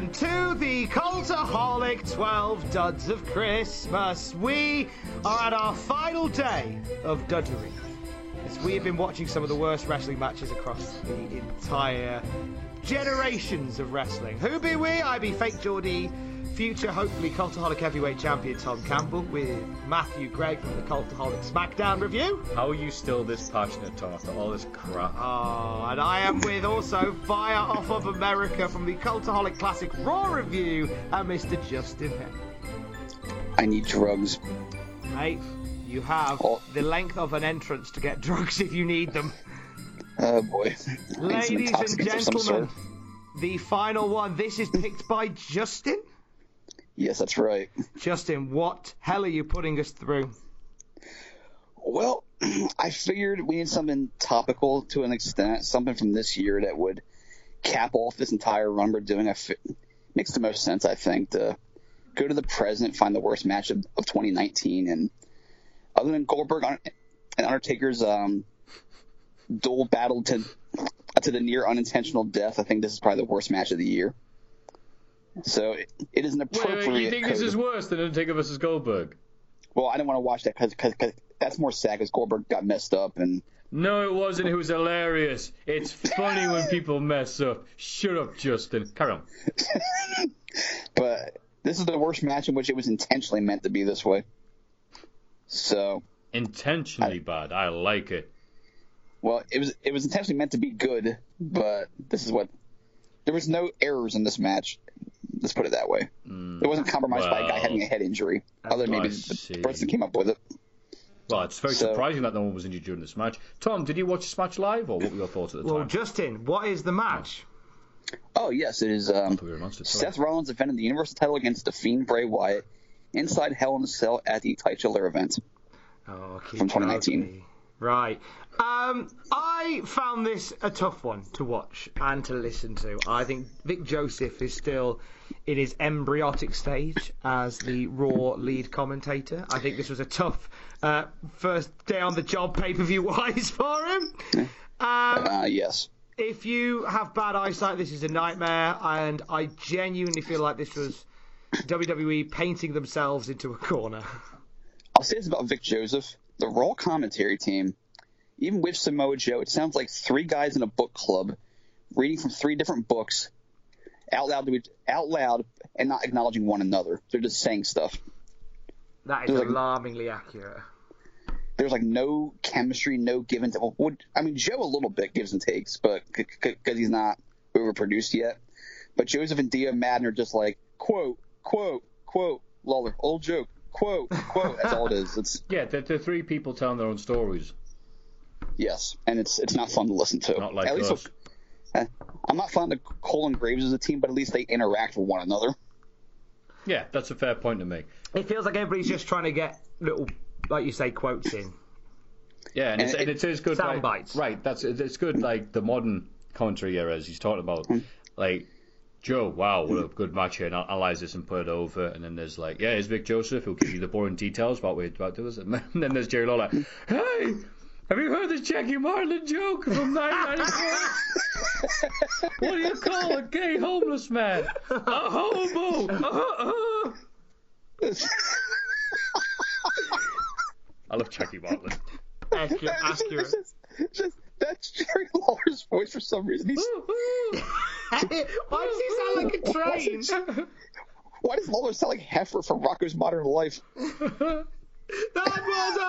Everyone, to the Cultaholic 12 Duds of Christmas. We are at our final day of duddery. As we have been watching some of the worst wrestling matches across the entire generations of wrestling. Who be we? I be Fake Geordie, future, hopefully, Cultaholic Heavyweight Champion Tom Campbell with Matthew Gregg from the Cultaholic SmackDown review. How are you still this passionate, Tom, after all this crap? Oh, and I am with also Fire Off of America from the Cultaholic Classic Raw review uh, and Mr. Justin Henry. I need drugs. Mate, you have Oh. the length of an entrance to get drugs if you need them. Oh boy. I need some Ladies and intoxicants of some gentlemen, the final one. This is picked by Justin. Yes, that's right. Justin, what hell are you putting us through? Well, I figured we need something topical to an extent, something from this year that would cap off this entire run we're doing. I fi- makes the most sense, I think, to go to the present, find the worst match of, of 2019, and other than Goldberg and Undertaker's um, dual battle to to the near unintentional death, I think this is probably the worst match of the year. So it, it is an Wait, appropriate. wait, you think this is worse than Undertaker versus Goldberg? Well, I didn't want to watch that because that's more sad because Goldberg got messed up and No, it wasn't. It was hilarious. It's funny when people mess up. Shut up, Justin. Carry on. but this is the worst match in which it was intentionally meant to be this way. So, Intentionally bad. I like it. well, it was it was intentionally meant to be good, but this is what there was no errors in this match. Let's put it that way. it wasn't compromised by a guy having a head injury. Other than maybe the person that came up with it. Well, it's very So- surprising that no one was injured during this match. Tom, did you watch this match live, or what were your thoughts at the Well, time? Justin, what is the match? Oh yes, it is. Um, we were monsters, sorry. Seth Rollins defended the Universal title against the Fiend Bray Wyatt inside Hell in a Cell at the titular event. Oh, From 2019. Right. Um, I found this a tough one to watch and to listen to. I think Vic Joseph is still in his embryotic stage as the Raw lead commentator. I think this was a tough uh, first day on the job pay per view wise for him. Um, Uh, yes. if you have bad eyesight, this is a nightmare, and I genuinely feel like this was WWE painting themselves into a corner. I'll say this about Vic Joseph. The Raw commentary team, even with Samoa Joe, it sounds like three guys in a book club reading from three different books out loud to each, out loud and not acknowledging one another. They're just saying stuff. That is There's like- alarmingly accurate. There's like no chemistry, no give and take. Well, would, I mean, Joe a little bit gives and takes, but because he's not overproduced yet. But Joseph and Dio Maddin are just like quote, quote, quote, Lawler, old joke, quote, quote. That's all it is. It's Yeah, they're, they're three people telling their own stories. Yes, and it's it's not fun to listen to. Not like at least us. uh, I'm not fond of Cole and Graves as a team, but at least they interact with one another. Yeah, that's a fair point to make. It feels like everybody's just trying to get little, like you say, quotes in. Yeah, and, it's, And and it- it is good. Sound like, bites. Right, that's it's good. Like the modern commentary era, as he's talking about, like Joe. Wow, what a good match here. And I'll analyze this and put it over. And then there's like, yeah, here's Vic Joseph who'll give you the boring details about what we about to us. And then there's Jerry Lawler. Hey, have you heard the Jackie Martling joke from 1994? what do you call a gay homeless man? A hobo. Uh-huh. I love Jackie Martling. Accurate. accurate. It's just, just that's Jerry Lawler's voice for some reason. He's, Why does he sound like a train? why does Lawler sound like Heffer from Rocco's Modern Life? that was a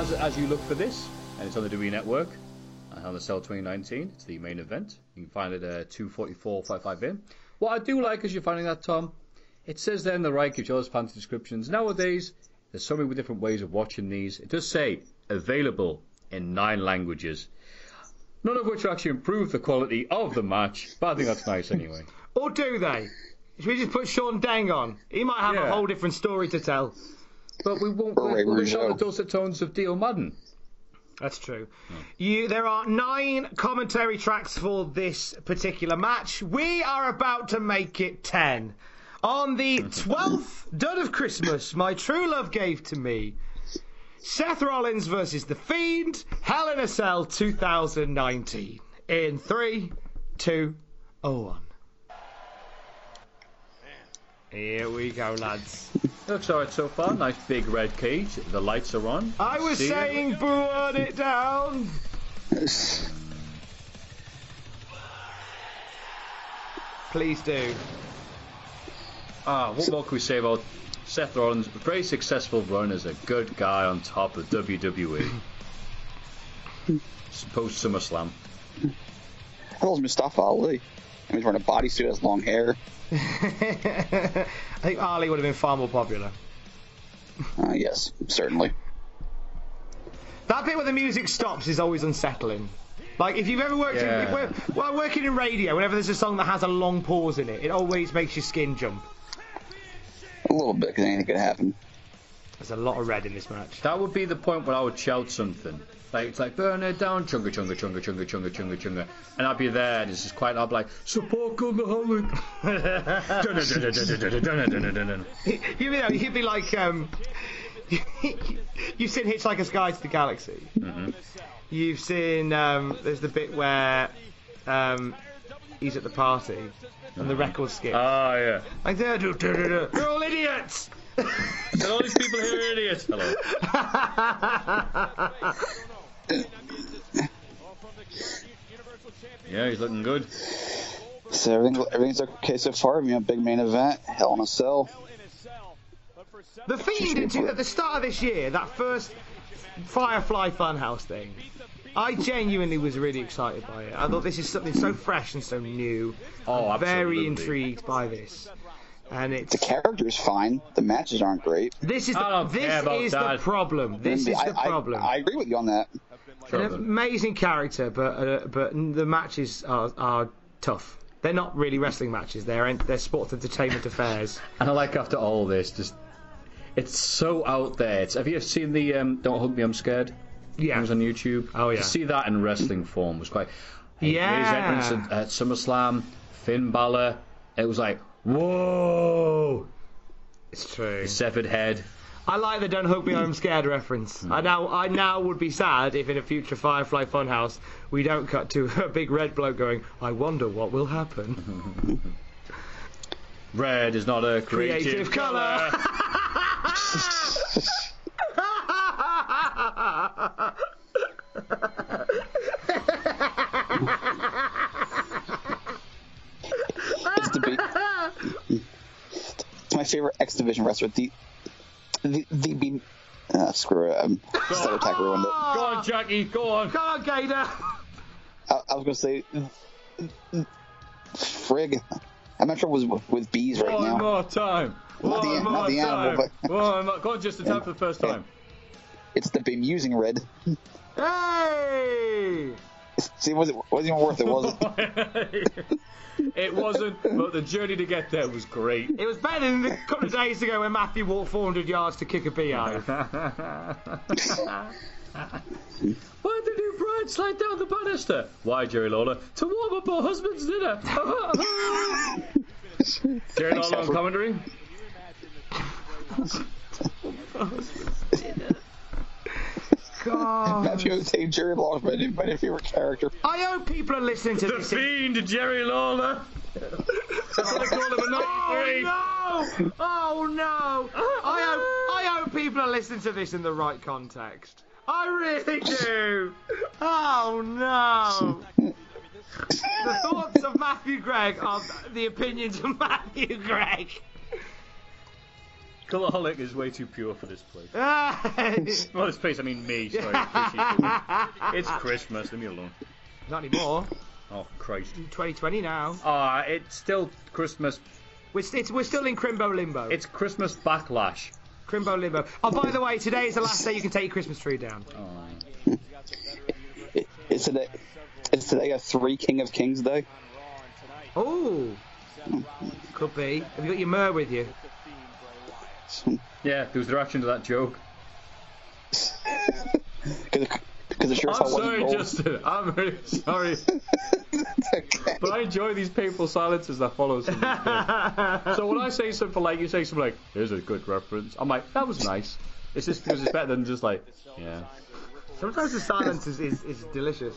As, as you look for this, and it's on the WWE Network, and on the Cell 2019, it's the main event. You can find it at 244.55 in. What I do like as you're finding that, Tom, it says there in the right, gives you all those fancy descriptions. Nowadays, there's so many different ways of watching these. It does say available in nine languages, none of which actually improve the quality of the match, but I think that's nice anyway. Or do they? Should we just put Sean Dang on? He might have Yeah. a whole different story to tell. But we won't Or Ray we'll wish on the Rougeau. dulcet tones of Dio Maddin. That's true. Hmm. You, there are nine commentary tracks for this particular match. We are about to make it ten. On the 12th dud of Christmas, my true love gave to me. Seth Rollins versus The Fiend, Hell in a Cell 2019. In three, two, oh, one. Here we go, lads. Looks alright so far. Nice big red cage. The lights are on. I was See it? saying, burn it down. Please do. Ah, what more can we say about Seth Rollins? A very successful run as a good guy on top of WWE. Post SummerSlam. That was Mustafa Ali. And he's wearing a bodysuit, has long hair. I think Ali would have been far more popular. Uh, yes, certainly. That bit where the music stops is always unsettling. Like if you've ever worked Yeah. in, where- while working in radio, whenever there's a song that has a long pause in it, it always makes your skin jump. A little bit, because anything could happen. There's a lot of red in this match. That would be the point where I would shout something. Like it's like burn it down, chunga chunga chunga chunga chunga chunga chunga, and I'd be there, and it's just quite. I'd be like support Cultaholic. you know, you'd be like, um, you've seen Hitchhiker's Guide to the Galaxy. You've seen, um, there's the bit where um, he's at the party and the record skips. Ah yeah. like, "Duh, duh, duh, duh, duh, you're all idiots! And all these people here are idiots. Hello. Yeah, he's looking good. So everything, everything's okay so far. You know, big main event, Hell in a Cell. The Fiend into, at the start of this year, that first Firefly Funhouse thing, I genuinely was really excited by it. I thought this is something so fresh and so new. Oh, I'm very intrigued by this. And it's The character is fine. The matches aren't great. this is the, this is that. the problem. This is the I- problem. I, agree with you on that. An amazing character, but uh, but the matches are, are tough. They're not really wrestling matches. They're they're sports entertainment affairs. And I like after all this, just it's so out there. It's, have you seen the um, "Don't Hug Me, I'm Scared"? Yeah. It was on YouTube. Oh, yeah. To see that in wrestling form was quite. His Yeah. entrance at, at SummerSlam, Finn Balor. It was like whoa, It's true. severed head. I like the "Don't Hug Me, I'm Scared" reference. I hmm. now, I now would be sad if in a future Firefly Funhouse we don't cut to a big red bloke going, "I wonder what will happen." Red is not a creative, Creative colour. It's the be- my favorite X Division wrestler. The the the be- uh, screw it. Um, Star Attack ruined it. Go on, Jackie, go on. Come on, Gator. I, I was gonna say, frig. I'm not sure what was with, with bees right One now. One more time. Not the- One not more the animal, time. but- One more. Go on, just in time for the first time. It's the bemusing red. Hey! See, it wasn't wasn't even worth it, was it? it wasn't, but the journey to get there was great. It was better than a couple of days ago when Matthew walked 400 yards to kick a beehive. Why did you bride slide down the banister? Why, Jerry Lawler? To warm up her husband's dinner. Jerry Thanks, Lawler on Alfred. commentary. God. Matthew O'Tain, Jerry Lawler, my, new- my new favorite character. I hope people are listening to The this. The fiend, Jerry Lawler. That's what they call him in Oh no! Oh no! I hope I hope people are listening to this in the right context. I really do. Oh no! The thoughts of Matthew Gregg are the opinions of Matthew Gregg. Cultaholic is way too pure for this place. Well, this place, I mean me. Sorry. it's Christmas. Leave me alone. Not anymore. Oh Christ. 2020 now. Ah, it's still Christmas. We're, st- we're still in Crimbo Limbo. It's Christmas backlash. Crimbo Limbo. Oh, by the way, today is the last day you can take your Christmas tree down. Oh. It, it's today. It's today a three King of Kings day. Oh, could be. Have you got your myrrh with you? Yeah, there was the reaction to that joke. Because it sure as I'm hell sorry. Justin. I'm really sorry. Okay. But I enjoy these painful silences that follow. some of these bits. so when I say something like, you say something like, here's a good reference, I'm like, that was nice. It's just because it's better than just like, yeah. Sometimes the silence is, is, is delicious.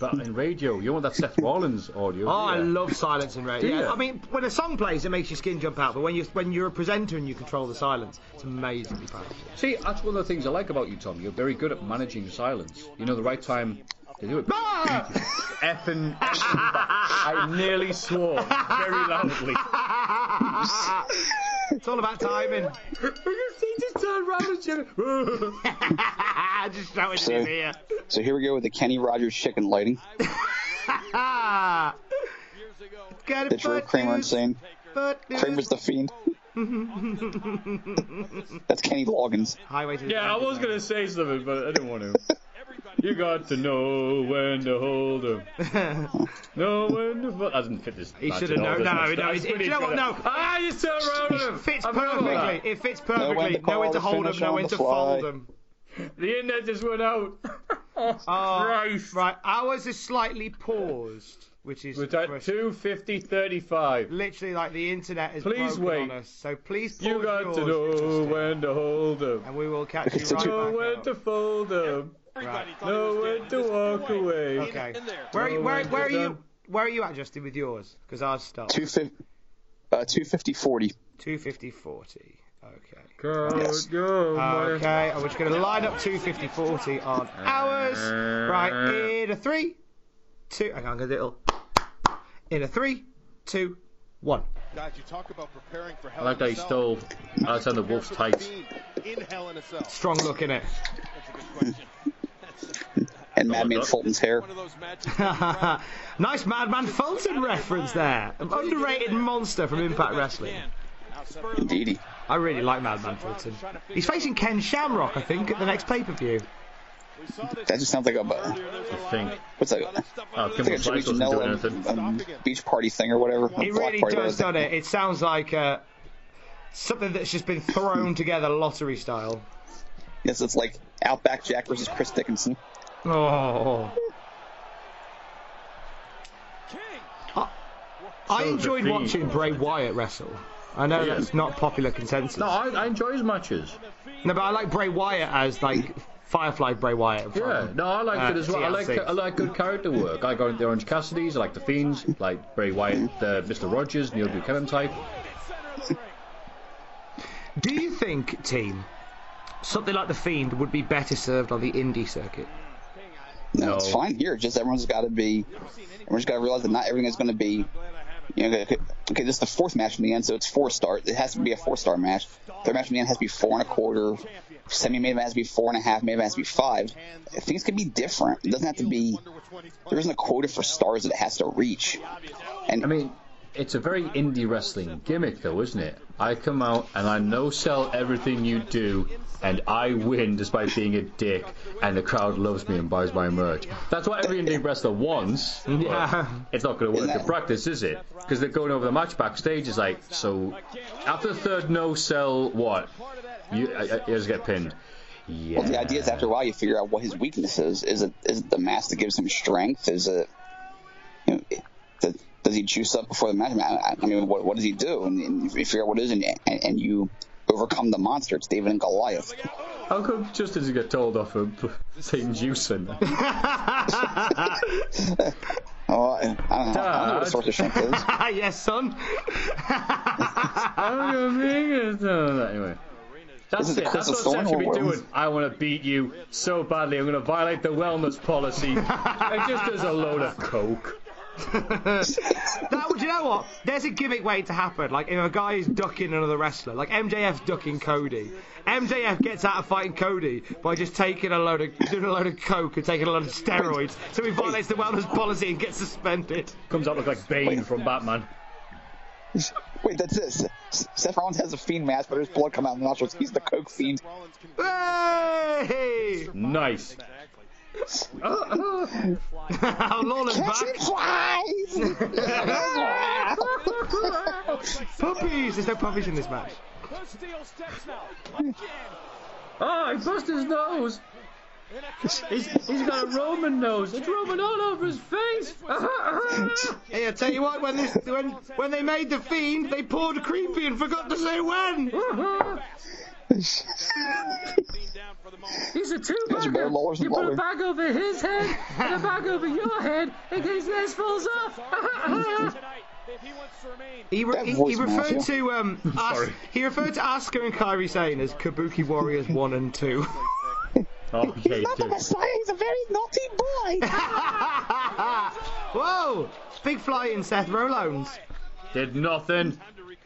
But in radio, you want that Seth Rollins audio. Oh, I love silence in radio. Do Yeah, you? I mean, when a song plays, it makes your skin jump out. But when you when you're a presenter and you control the silence, it's amazingly powerful. See, that's one of the things I like about you, Tom. You're very good at managing silence. You know the right time to do it. Ah! Effing, effing I nearly swore very loudly. it's all about timing. he just turned around and shouted, Just throw it So- in his ear. So here we go with the Kenny Rogers chicken lighting Get it, that drove Kramer insane. Kramer's the fiend. That's Kenny Loggins. Highway to the Yeah, I was gonna say something, but I didn't want to. You got to know when to hold 'em. know when to. That doesn't fit this. He should at have known. does No, it? no, That's it- pretty you know what? good. No. Ah, you turn around on him. It fits I forgot perfectly. It fits perfectly. to Know when to the hold them. finish Know when to fly. fold them. The internet just went out. oh, Christ. right. Ours is slightly paused, which is We're at frust- 250 35. literally like the internet is Please broken wait. on us. So please pause You got yours, to know when to hold 'em. and we will catch you It's a right two- Know back when up. to fold 'em. Right. Know when to walk away. Okay. Where are you, where, when where are you done. where are you at, Justin, with yours? Because ours stopped. 250, uh, 250 40. 250 40. Okay. Go, Yes. go, Okay, and we're just going to line up 250 40 on ours. Right, in a three, two. Hang on, I'm going to do it. In a three, two, one. Guys, you talk about preparing for Hell I like in that a he stole How Alexander do you Wolfe's prepare tights. In Hell in a Strong look in it. That's a good question. And Madman Fulton's hair. One of those matches. nice Madman Fulton reference there. An underrated monster from Impact Wrestling. Indeedy. I really like Madman Fulton. He's facing Ken Shamrock, I think, at the next pay per view. That just sounds like a, I think. what's that? Oh, It's like a Joey Slice wasn't Janela um, beach party thing or whatever. It really party, does, whatever. doesn't it? It sounds like uh, something that's just been thrown together lottery style. Yes, it's like Outback Jack versus Chris Dickinson. Oh. I, I enjoyed watching Bray Wyatt wrestle. I know Yeah. that's not popular consensus. No, I, I enjoy his matches. No, but I like Bray Wyatt as like Firefly Bray Wyatt. From, Yeah, no, I like uh, it as well. I like I like good character work. I like the Orange Cassidy's, I like the Fiends, like Bray Wyatt, uh, Mr. Rogers, Neil Buchanan type. Do you think, team, something like the Fiend would be better served on the indie circuit? No, it's fine here. Just everyone's got to be. Everyone's got to realize that not everything is going to be. You know, okay, okay, this is the fourth match from the end, so it's four star. It has to be a four star match. Third match from the end has to be four and a quarter. Semi main event has to be four and a half. Main event has to be five. Things can be different. It doesn't have to be. There isn't a quota for stars that it has to reach. And I mean, it's a very indie wrestling gimmick, though, isn't it? I come out and I no sell everything you do, and I win despite being a dick, and the crowd loves me and buys my merch. That's what every indie wrestler wants. Yeah. It's not going to work in practice, is it? Because they're going over the match backstage. Is like, so after the third no sell, what? You, I, I, you just get pinned. Yeah. Well, the idea is after a while you figure out what his weakness is. Is it is it the mask that gives him strength? Is it you know, does, does he juice up before the match? I mean, I, I mean what, what does he do? And, and you figure out what it is, and, and, and you overcome the monster. It's David and Goliath. How come just as you get told off for saying juicing? Oh, I, I don't know. I don't know what a source of strength is. yes, son. Come it- anyway. That's it. That's what Seth should be doing. I want to beat you so badly. I'm going to violate the wellness policy. just as a load of coke. that would, you know what? There's a gimmick waiting to happen. Like if a guy is ducking another wrestler, like MJF's ducking Cody. MJF gets out of fighting Cody by just taking a load of doing a load of coke and taking a load of steroids. So he violates the wellness policy and gets suspended. Comes out look like Bane from Batman. Wait, that's it. Seth Rollins has a fiend mask, but there's blood coming out of the nostrils. He's the coke fiend. Hey! Nice. How Lawler's Catching back. flies. Puppies! There's no puppies in this match. Oh, he busted his nose. He's, he's got a Roman nose. It's Roman all over his face. Hey, I tell you what, when this when when they made the fiend, they poured creepy and forgot to say when. He's a two Imagine Bear Lawler's You put a bag over his head and a bag over your head in case this falls off. He, re- he, he referred to um As- Sorry. he referred to Asuka and Kairi Sane as Kabuki Warriors one and two. oh, okay, Not the dude. Messiah. He's a very naughty boy. Whoa! Big fly in Seth Rollins. Did nothing.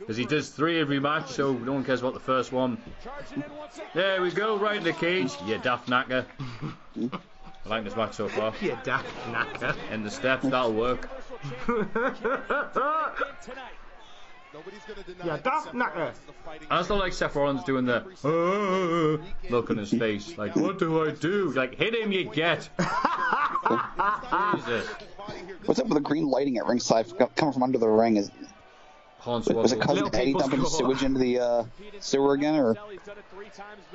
Because he does three every match, so no one cares about the first one. There we go, right in the cage. Yeah, daft knacker. I like this match so far. yeah, daft knacker. And the steps, that'll work. Yeah, daft knacker. I also like Seth Rollins doing the "Uh," look on his face. Like, what do I do? Like, hit him, you get. Jesus. What's up with the green lighting at ringside coming from under the ring? Is Hornswoggle. was it cousin Little Eddie dumping score. sewage into the uh, sewer again, or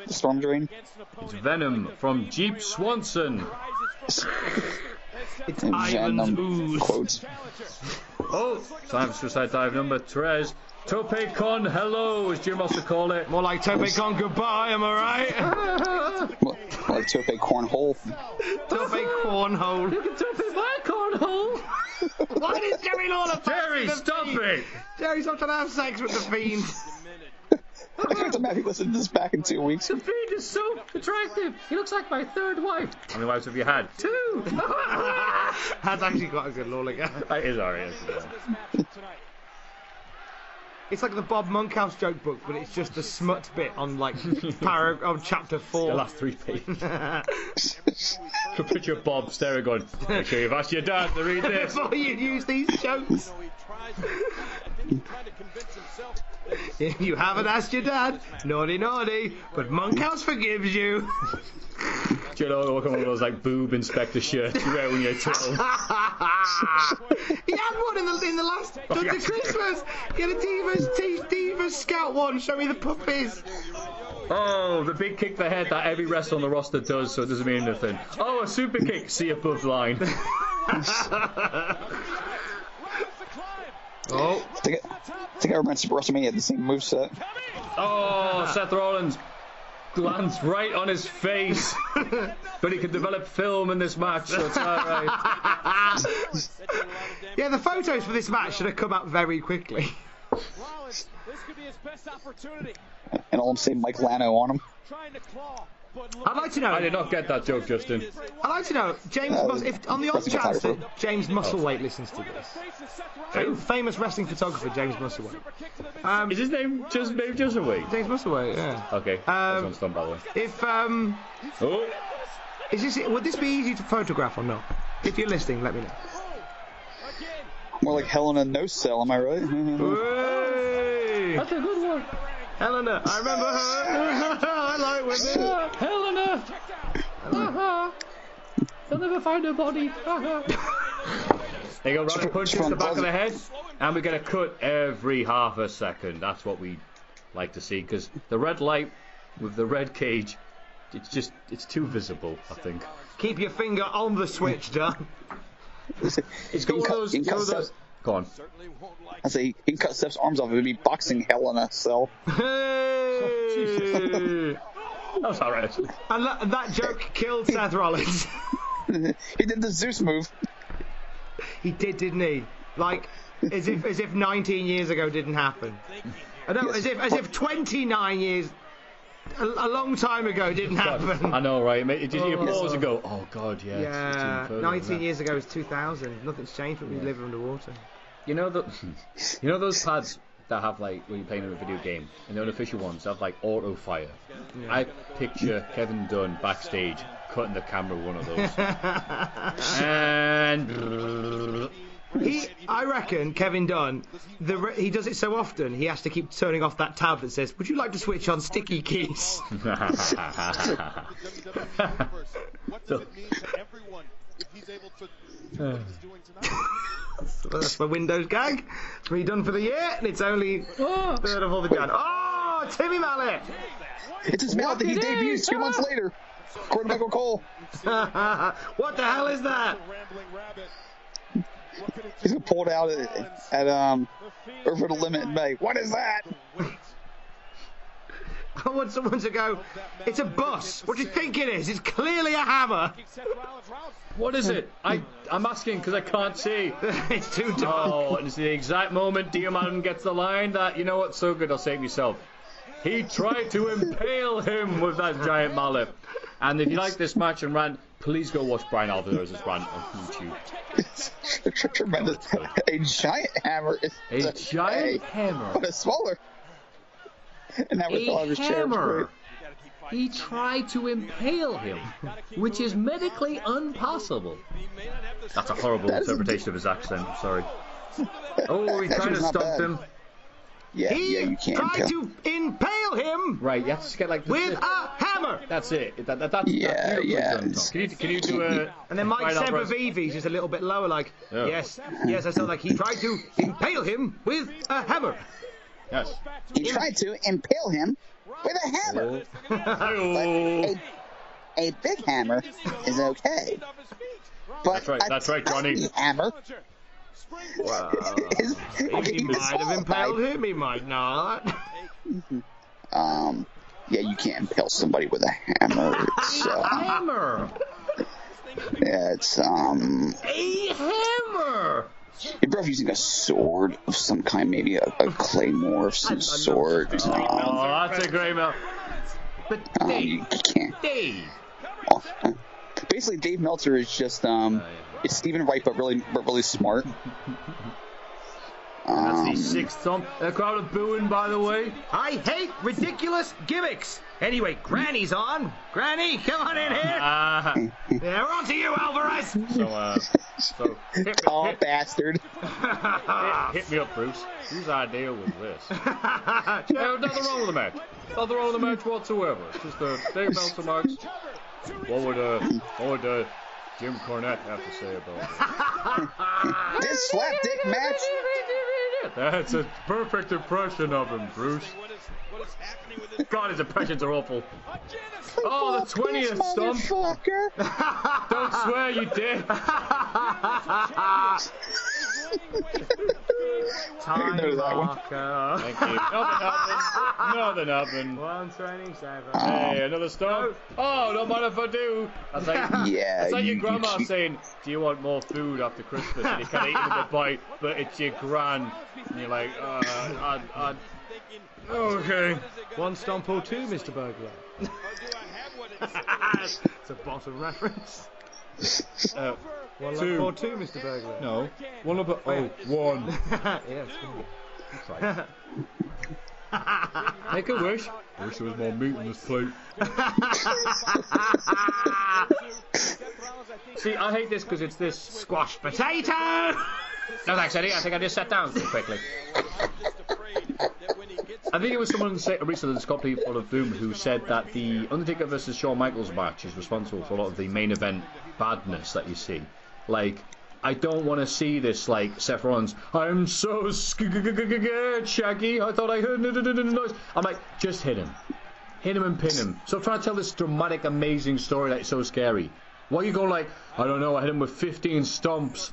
the storm drain? It's Venom from Jeep Swenson. It's And Venom ooze. quotes. Oh, time for suicide dive number. Trez. Tope Con, hello, as Jim also call it. More like Tope Con goodbye, am I right? Well, like Tope cornhole. Tope Cornhole. Look at Tope my cornhole. What is Jerry Lawler? Jerry, the stop Fiend? it. Jerry's not trying to have sex with the fiend. I can't imagine listening to this back in two weeks. The Fiend is so attractive. He looks like my third wife. How many wives have you had? Two. That's actually quite a good Lawler guy. that is alright. It's like the Bob Monkhouse joke book, but it's just the smut bit on like para- on chapter The last three pages. Could picture Bob staring going, make sure you've asked your dad to read this. Before you use these jokes, you haven't asked your dad. Naughty, naughty. But Monkhouse forgives you. Do you know, look at one of those like boob inspector shirts you wear when you're little. he had one in the in the last oh, Done yeah. Christmas. He had a Divas T- Divas Scout one. Show me the puppies. Oh, the big kick the head that every wrestler on the roster does, so it doesn't mean anything. Oh, a super kick, see above line. Oh, I think I, I think I remember WrestleMania had the same moveset. Oh, Seth Rollins. glanced right on his face. but he could develop film in this match, so it's alright. Yeah, the photos for this match should have come up very quickly. Rollins, this could be his best opportunity. And all I'm saying, Mike Lano on him. Trying to claw, but I'd like to know. I did not get that joke, Justin. I'd like to know, James, Uh, Mus- if on the off chance that. James Musselwhite listens to this, Fam- famous wrestling photographer James Musselwhite. Um, Is his name just maybe Justin Wade? James Musselwhite, yeah. Okay, that's one's done by the way. If um, Oh, is this would this be easy to photograph or not? If you're listening, let me know. More like Hell in a No Cell, am I right? Hey, that's a good one. Helena, I remember her. I like women. Helena! Uh-huh. They'll never find her body. Uh-huh. they go round and punch us in the back of the head, and we get a cut every half a second. That's what we like to see, because the red light with the red cage, it's just, it's too visible, I think. Keep your finger on the switch, John. It's got You one can of cut- those, you you can know cut those... Steph's- Go on. I say, he can cut Steph's arms off. It would be boxing Hell in a Cell. Hey. That was alright. And that, that joke killed Seth Rollins. he did the Zeus move. he did, didn't he? Like, as if as if 19 years ago didn't happen. I know, as if as if 29 years, a, a long time ago didn't happen. I know, right? mate? You you Oh. pause and go, oh god, yeah. it's- it's Yeah, 19 years ago was 2000. Nothing's changed, but we live underwater. You know the, you know those pads that have like when you're playing in a video game, and the unofficial ones have like auto fire. I picture Kevin Dunn backstage cutting the camera one of those, and He, I reckon, Kevin Dunn, the re- he does it so often, he has to keep turning off that tab that says, "Would you like to switch on sticky keys?" What does it mean to everyone if he's able to do what he's doing tonight? That's my Windows gag. It's me done for the year, and it's only third of all the Jan. Oh, Timmy Mallett! It's his mouth that he debuts two months later. According to Michael Cole. what the hell is that? Rambling rabbit. He's gonna pull it out at, at um over the limit in May. What is that? I want someone to go. It's a bus. What do you think it is? It's clearly a hammer. what is it? I I'm asking because I can't see. it's too dark. Oh, and it's the exact moment Diamond gets the line that you know what? So good, I'll say it myself. He tried to impale him with that giant mallet. And if you like this match and rant, please go watch Brian Alvarez's rant on YouTube. Tr- Tremendous. A giant hammer is A okay, giant hammer. but a smaller. And now we thought A his chair was hammer. He tried to impale him, which is medically impossible. That's a horrible That is a- interpretation of his accent. I'm sorry. Oh, he That tried to not stump bad. him. Yeah, He yeah, you can't. tried impale. to impale him Right, you have to get like the with zip. a hammer. That's it. That, that, that's, Yeah, that's yeah, done, Tom. it's- Can you, can you do a? And then Mike Brian Alvarez? Sempervivi's just a little bit lower, like, Yeah. yes, yes, I sound like he tried to impale him with a hammer. Yes. He tried to impale him with a hammer. but A, a big hammer is okay. But That's right, that's right, Johnny. hammer Well, is, he might have impaled him, he might not. Um, yeah, you can't impale somebody with a hammer. It's, uh, Hammer. yeah, it's um, A hammer. You're both using a sword of some kind, maybe a, a claymore of some sort. Um, Oh, that's a great mouth. But um, Dave, you can't. Dave. oh, basically, Dave Meltzer is just um, it's Steven Wright, but really, but really smart. That's Um, the sixth Tom. A crowd of booing, by the way. I hate ridiculous gimmicks. Anyway, Granny's on. Granny, come on in here. Ah. Yeah, we're on to you, Alvarez. so, uh, so hit me, oh, hit, bastard! hit, hit me up, Bruce. Whose idea was this? There's nothing wrong with the match. Nothing wrong with the match whatsoever. It's just a Dave Meltzer match. What would uh, what would uh, Jim Cornette have to say about it? This slapdick match. That's a perfect impression of him, Bruce. God, his impressions are awful. Oh, the twentieth stump. Don't swear you did. Time know that one. marker. Thank you. Nothing happened. Nothing happened. One training seven. Hey, another stop. Oh, don't mind if I do. That's like, Yeah, that's like you- your grandma you saying, "Do you want more food after Christmas?" And you can't eat it in a bite, but it's your gran, and you're like, uh, I, I, okay. One stomp or two, Mr. Burglar. it's a bottom reference. Uh, One Two. two, Mr. Burglar. no, one of oh, one. yes. Make a wish. Wish there was more meat on this plate. See, I hate this because it's this Squash potato! No thanks, Eddie. I think I just sat down too quickly. I think it was someone recently, the Scott people of Boom, who said that the Undertaker versus Shawn Michaels match is responsible for a lot of the main event badness that you see. Like, I don't want to see this, like, Seth Rollins, I'm so scared, Shaggy, I thought I heard a noise. I'm like, just hit him. Hit him and pin him. So I'm trying to tell this dramatic, amazing story that's so scary. Why are you go like, I don't know, I hit him with 15 stomps.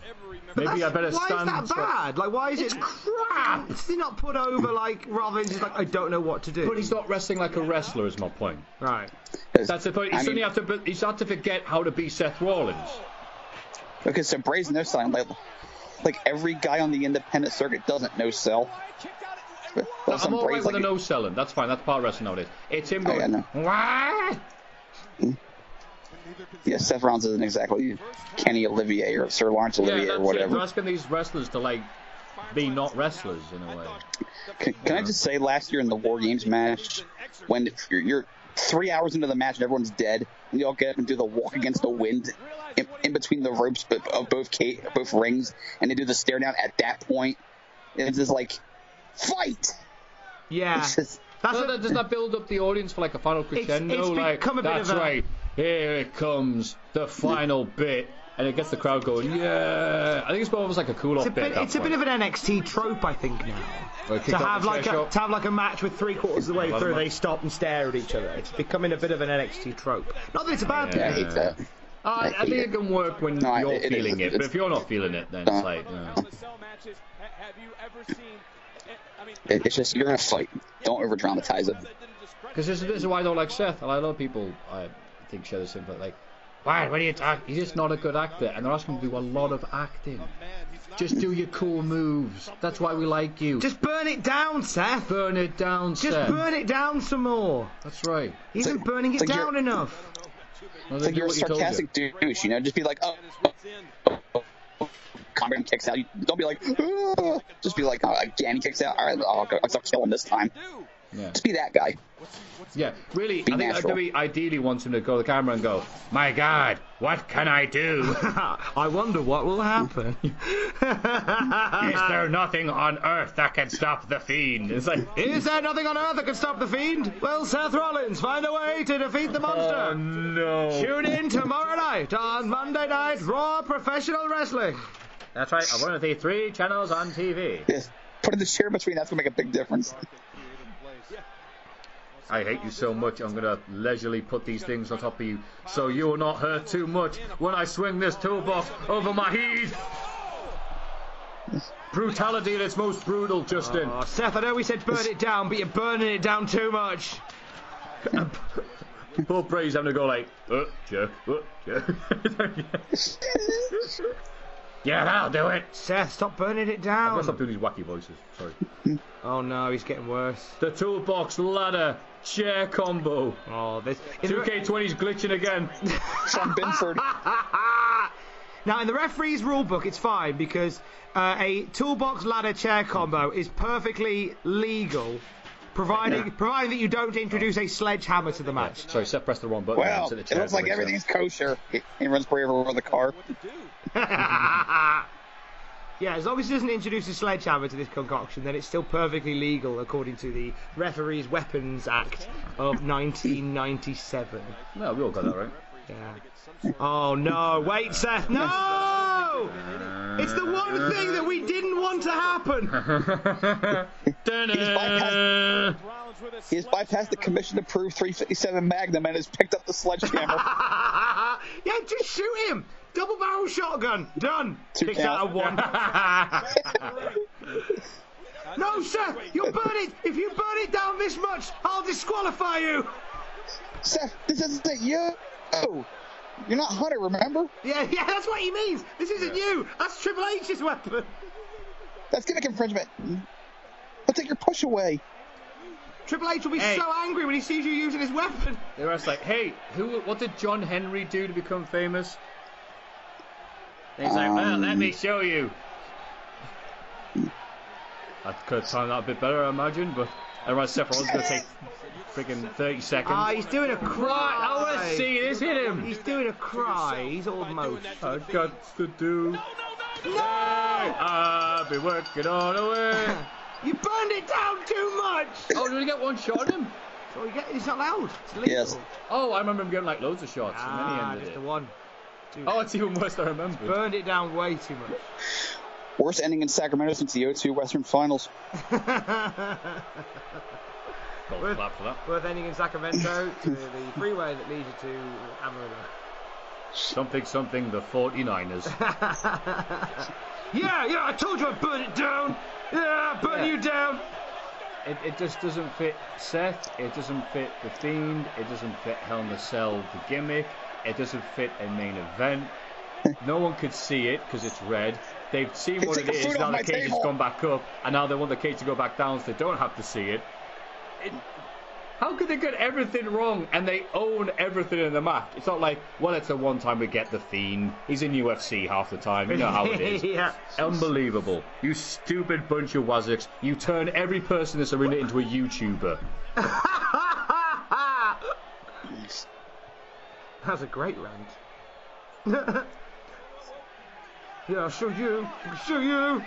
Maybe I better why stand. is that bad? Like, why is It's it crap. Is he not put over like rather than just like I don't know what to do? But he's not wrestling like a wrestler, is my point. right. That's the point. He I suddenly mean- have to. He's had to forget how to be Seth Rollins. Okay, so Brazen no sign like like every guy on the independent circuit doesn't know sell. But, I'm all right with the like, no selling. That's fine. That's part of wrestling nowadays. It's him oh, I going. "Wah!" yeah, Seth Rollins isn't exactly Kenny Olivier or Sir Laurence Yeah, Olivier that's or it. whatever. They're asking these wrestlers to like be not wrestlers in a way. Can, can I just say, last year in the War Games match, when you're, you're three hours into the match and everyone's dead, and you all get up and do the walk against the wind in, in between the ropes of of both ca- both rings, and they do the stare down at that point, it's just like, fight! Yeah. It's just, That's So a- that, does that build up the audience for like a final crescendo? it's like become a bit that's of a- right. Here it comes, the final bit, and it gets the crowd going. Yeah, I think it's more almost like a cool off It's a bit. bit, at that it's a bit of an NXT trope, I think now. Or To have like a shot. to have like a match with three quarters of the way Love through, that. they stop and stare at each other. It's becoming a bit of an NXT trope. Not that it's a bad yeah, I thing. hate that. I, I think it. it can work when No, you're it- it feeling is. it, but if you're not feeling it, then it's like. Uh, It, it's just, you're in a fight. Don't over dramatize it. Because this, this is why I don't like Seth, a lot of people I think share the same, but like, why? What are you talking? He's just not a good actor, and they're asking him to do a lot of acting. Just do your cool moves. That's why we like you. Just burn it down, Seth. burn it down, sir. Just Seth. burn it down some more. That's right. He isn't like- burning it like down enough. Well, It's like do you're a what you sarcastic douche, you know? Just be like, oh, oh, oh, oh. Conrad kicks out. Don't be like, "Ah." just be like, oh, again, he kicks out. All right, I'll, go, I'll kill him this time. Yeah. Just be that guy. Yeah, really, Be I think natural. WWE ideally wants him to go to the camera and go, My God, what can I do? I wonder what will happen. Is there nothing on earth that can stop the fiend? It's like, Is there nothing on earth that can stop the fiend? Well, Seth Rollins, find a way to defeat the monster. oh no. Tune in tomorrow night on Monday Night Raw Professional Wrestling. That's right, I'm one of the three channels on TV. Yes. Put in the chair between. That's gonna make a big difference. I hate you so much, I'm gonna leisurely put these things on top of you so you will not hurt too much when I swing this toolbox over my head. Brutality at its most brutal, Justin. Oh, Seth, I know we said burn it down, but you're burning it down too much. Poor Bray's having to go like, uh, jerk, uh, jerk. yeah, that'll do it. Seth, stop burning it down. I'm gonna stop doing these wacky voices. Sorry. Oh no, he's getting worse. The toolbox ladder chair combo. Oh, this. 2K20's glitching again. Sean Binford. Now, in the referee's rulebook, it's fine because uh, a toolbox ladder chair combo is perfectly legal, providing providing that you don't introduce a sledgehammer to the match. Sorry, Seth pressed the wrong button. Well, It's the it looks like everything's kosher. He, he runs Bray over with the car. yeah, as long as it doesn't introduce a sledgehammer to this concoction, then it's still perfectly legal according to the Referees Weapons Act of 1997. No, we all got that right. Yeah. Oh no! Wait, Seth! No! It's the one thing that we didn't want to happen. Da-da. He has bypassed the commission-approved 357 Magnum and has picked up the sledgehammer. yeah, just shoot him. Double barrel shotgun. Done. Two Six out of one. no, sir. You'll burn it. If you burn it down this much, I'll disqualify you. Seth, this isn't you. Oh, you're not Hunter, remember? Yeah, yeah, that's what he means. This isn't you. That's Triple H's weapon. That's gimmick infringement. I'll take your push away. Triple H will be Hey. so angry when he sees you using his weapon. They were just like, hey, who? What did John Henry do to become famous? And he's like, well, let me show you. I could have timed that a bit better, I imagine, but otherwise Seth Rollins going to take freaking 30 seconds. Ah, he's doing a cry. I want to see this hit him. He's doing a cry. He's almost. I got to do. No! I've been working on a way. You burned it down too much. Oh, did he get one shot on him? So you get, it's not allowed. It's legal. Yes. Oh, I remember him getting like loads of shots, and then he Ah, ended just it. the one. Dude, Oh, it's even worse than I remember. burned it down way too much. Worst ending in Sacramento since the O2 Western Finals. Golf clap for that. Worth ending in Sacramento to the freeway that leads you to Amarillo. Something, something, the 49ers. Yeah, yeah, I told you I'd burn it down. Yeah, burn Yeah. you down. It, it just doesn't fit Seth. It doesn't fit the Fiend. It doesn't fit Hell in a Cell, the gimmick. It doesn't fit a main event. No one could see it because it's red. They've seen what Take it the is. food Now the my cage has gone back up, and now they want the cage to go back down so they don't have to see it. it how could they get everything wrong and they own everything in the match? It's not like, well, it's a one time we get the Fiend. He's in UFC half the time. You know how it is. yeah. Unbelievable. You stupid bunch of wazzicks. You turn every person in this arena into a YouTuber. That's a great rant. yeah, I'll show you. I'll show you.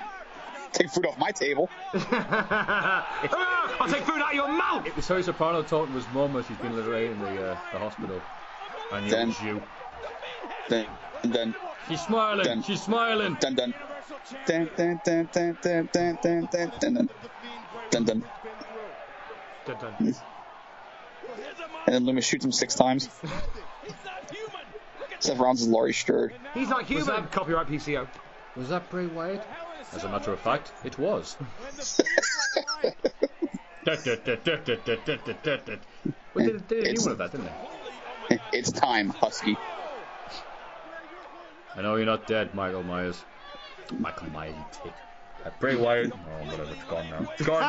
Take food off my table. Ah, I'll take food out of your mouth. It was Tony Soprano talking to his mum as she's been literally in the, uh, the hospital. And it Then- was you. Dun dun dun She's smiling. Done. She's smiling. dun dun dun dun dun dun dun dun dun dun dun dun dun. Dun, dun. And then Loomis shoots him six times. Seth Rollins is Laurie Strode. He's not human. Was that- Copyright PCO. Was that Bray Wyatt? As a matter of fact, it was. Well, they did, they did a new It's- one of that, didn't they? It's time, Husky. I know you're not dead, Michael Myers. Michael Myers, you tit. Uh, Bray Wyatt. Oh, whatever, it's gone now. It's gone,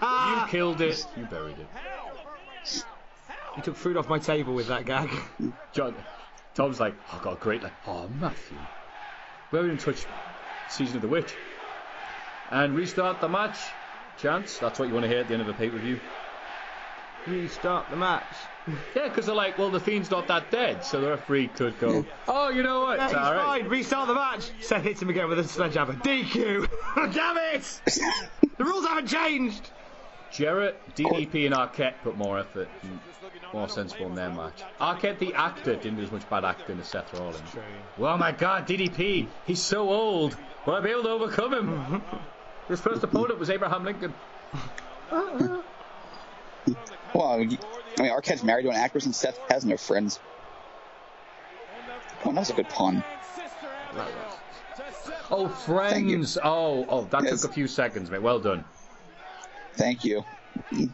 Matthew. You killed it. You buried it. You took food off my table with that gag. John, Tom's like, oh, God, great. Like, oh, Matthew. We haven't even touched Season of the Witch. And restart the match. Chance, that's what you want to hear at the end of a pay per view. Restart the match. Yeah, because they're like, well, the Fiend's not that dead, so the referee could go, oh, you know what? It's he's right. fine. Restart the match. Seth hits him again with a sledgehammer. DQ. Damn it! the rules haven't changed. Jarrett, DDP, and Arquette put more effort and more sensible in their match. Arquette, the actor, didn't do as much bad acting as Seth Rollins. Well, my God, DDP, he's so old. Will I be able to overcome him? His first opponent was Abraham Lincoln. Well, I mean, Arquette's married to an actress and Seth has no friends. Oh, On, that was a good pun. Oh, friends. Oh, oh, that Yes. took a few seconds, mate. Well done. Thank you.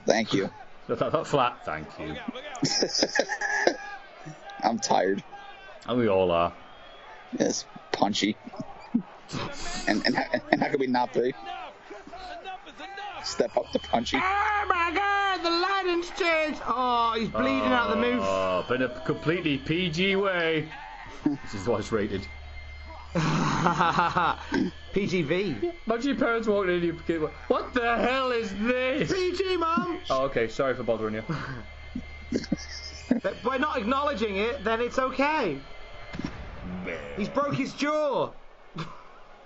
Thank you. Flat, thank you. I'm tired. And we all are. It's punchy. And and, and how could we not be? Step up to punchy. Oh my god, the lighting's changed. Oh, he's bleeding out the move. Oh, but in a completely PG way. this is what it's rated. PGV. Imagine your parents walking in and your kid, what the hell is this? PG, mum. Oh, okay, sorry for bothering you. But by not acknowledging it, then it's okay. He's broke his jaw.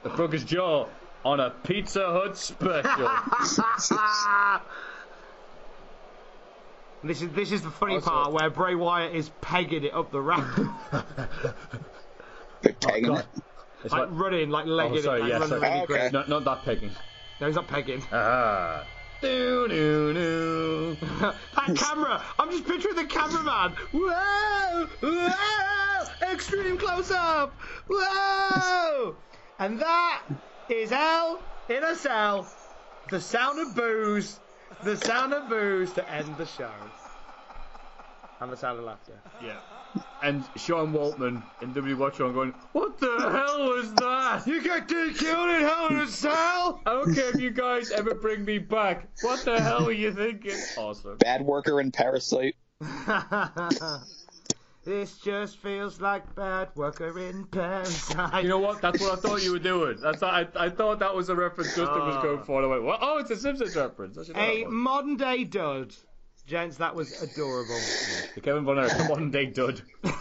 The broke his jaw on a Pizza Hut special. This is this is the funny Also- part where Bray Wyatt is pegging it up the ramp, They're tagging God. it. It's like like, running, like legging oh, sorry, it, like yes, running sorry. really Okay. quick. no, not that pegging. No, he's not pegging. Ah. Doo, doo, doo. that camera! I'm just picturing the cameraman. Whoa! Whoa! Extreme close up! Whoa! And that is Hell in a Cell. The sound of booze. The sound of booze to end the show. And the sound of laughter. Yeah. And Sean Waltman in W Watcher going, What the hell was that? You get killed in Hell in a Cell? I don't care if you guys ever bring me back. What the hell were you thinking? Awesome. Bad worker and parasite. this just feels like bad worker in Parasite. You know what? That's what I thought you were doing. That's I, I thought that was a reference Justin was going ah. for. And I went, what? Oh, it's a Simpsons reference. I should know A that one. modern day dud. Gents, that was adorable. The Kevin Von Erich, the modern day dud.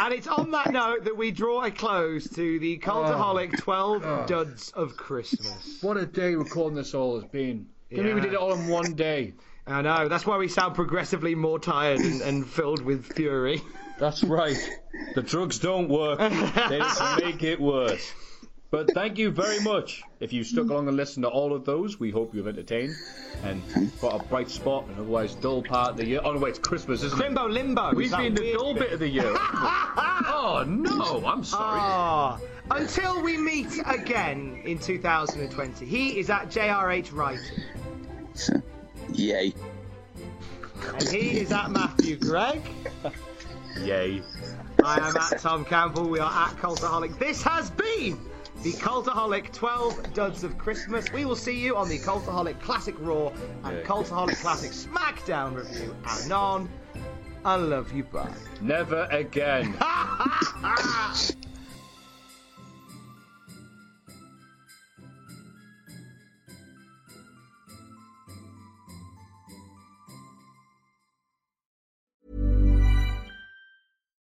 And it's on that note that we draw a close to the Cultaholic 12 Duds of Christmas. What a day recording this all has been. Believe we Yeah. did it all in one day. I know, that's why we sound progressively more tired and, and filled with fury. That's right. The drugs don't work. They just make it worse. But thank you very much. If you stuck along and listened to all of those, we hope you've entertained and got a bright spot and otherwise dull part of the year. Oh no, wait, it's Christmas, isn't it? Crimbo Limbo. We've been the dull bit of the year. oh no, I'm sorry. Ah, until we meet again in 2020, he is at JRH Writing. Yay. And he is at Matthew Gregg. Yay. I am at Tom Campbell. We are at Cultaholic. This has been the Cultaholic 12 Duds of Christmas. We will see you on the Cultaholic Classic Raw and Yeah. Cultaholic Classic SmackDown review. And on, I love you, bye. Never again.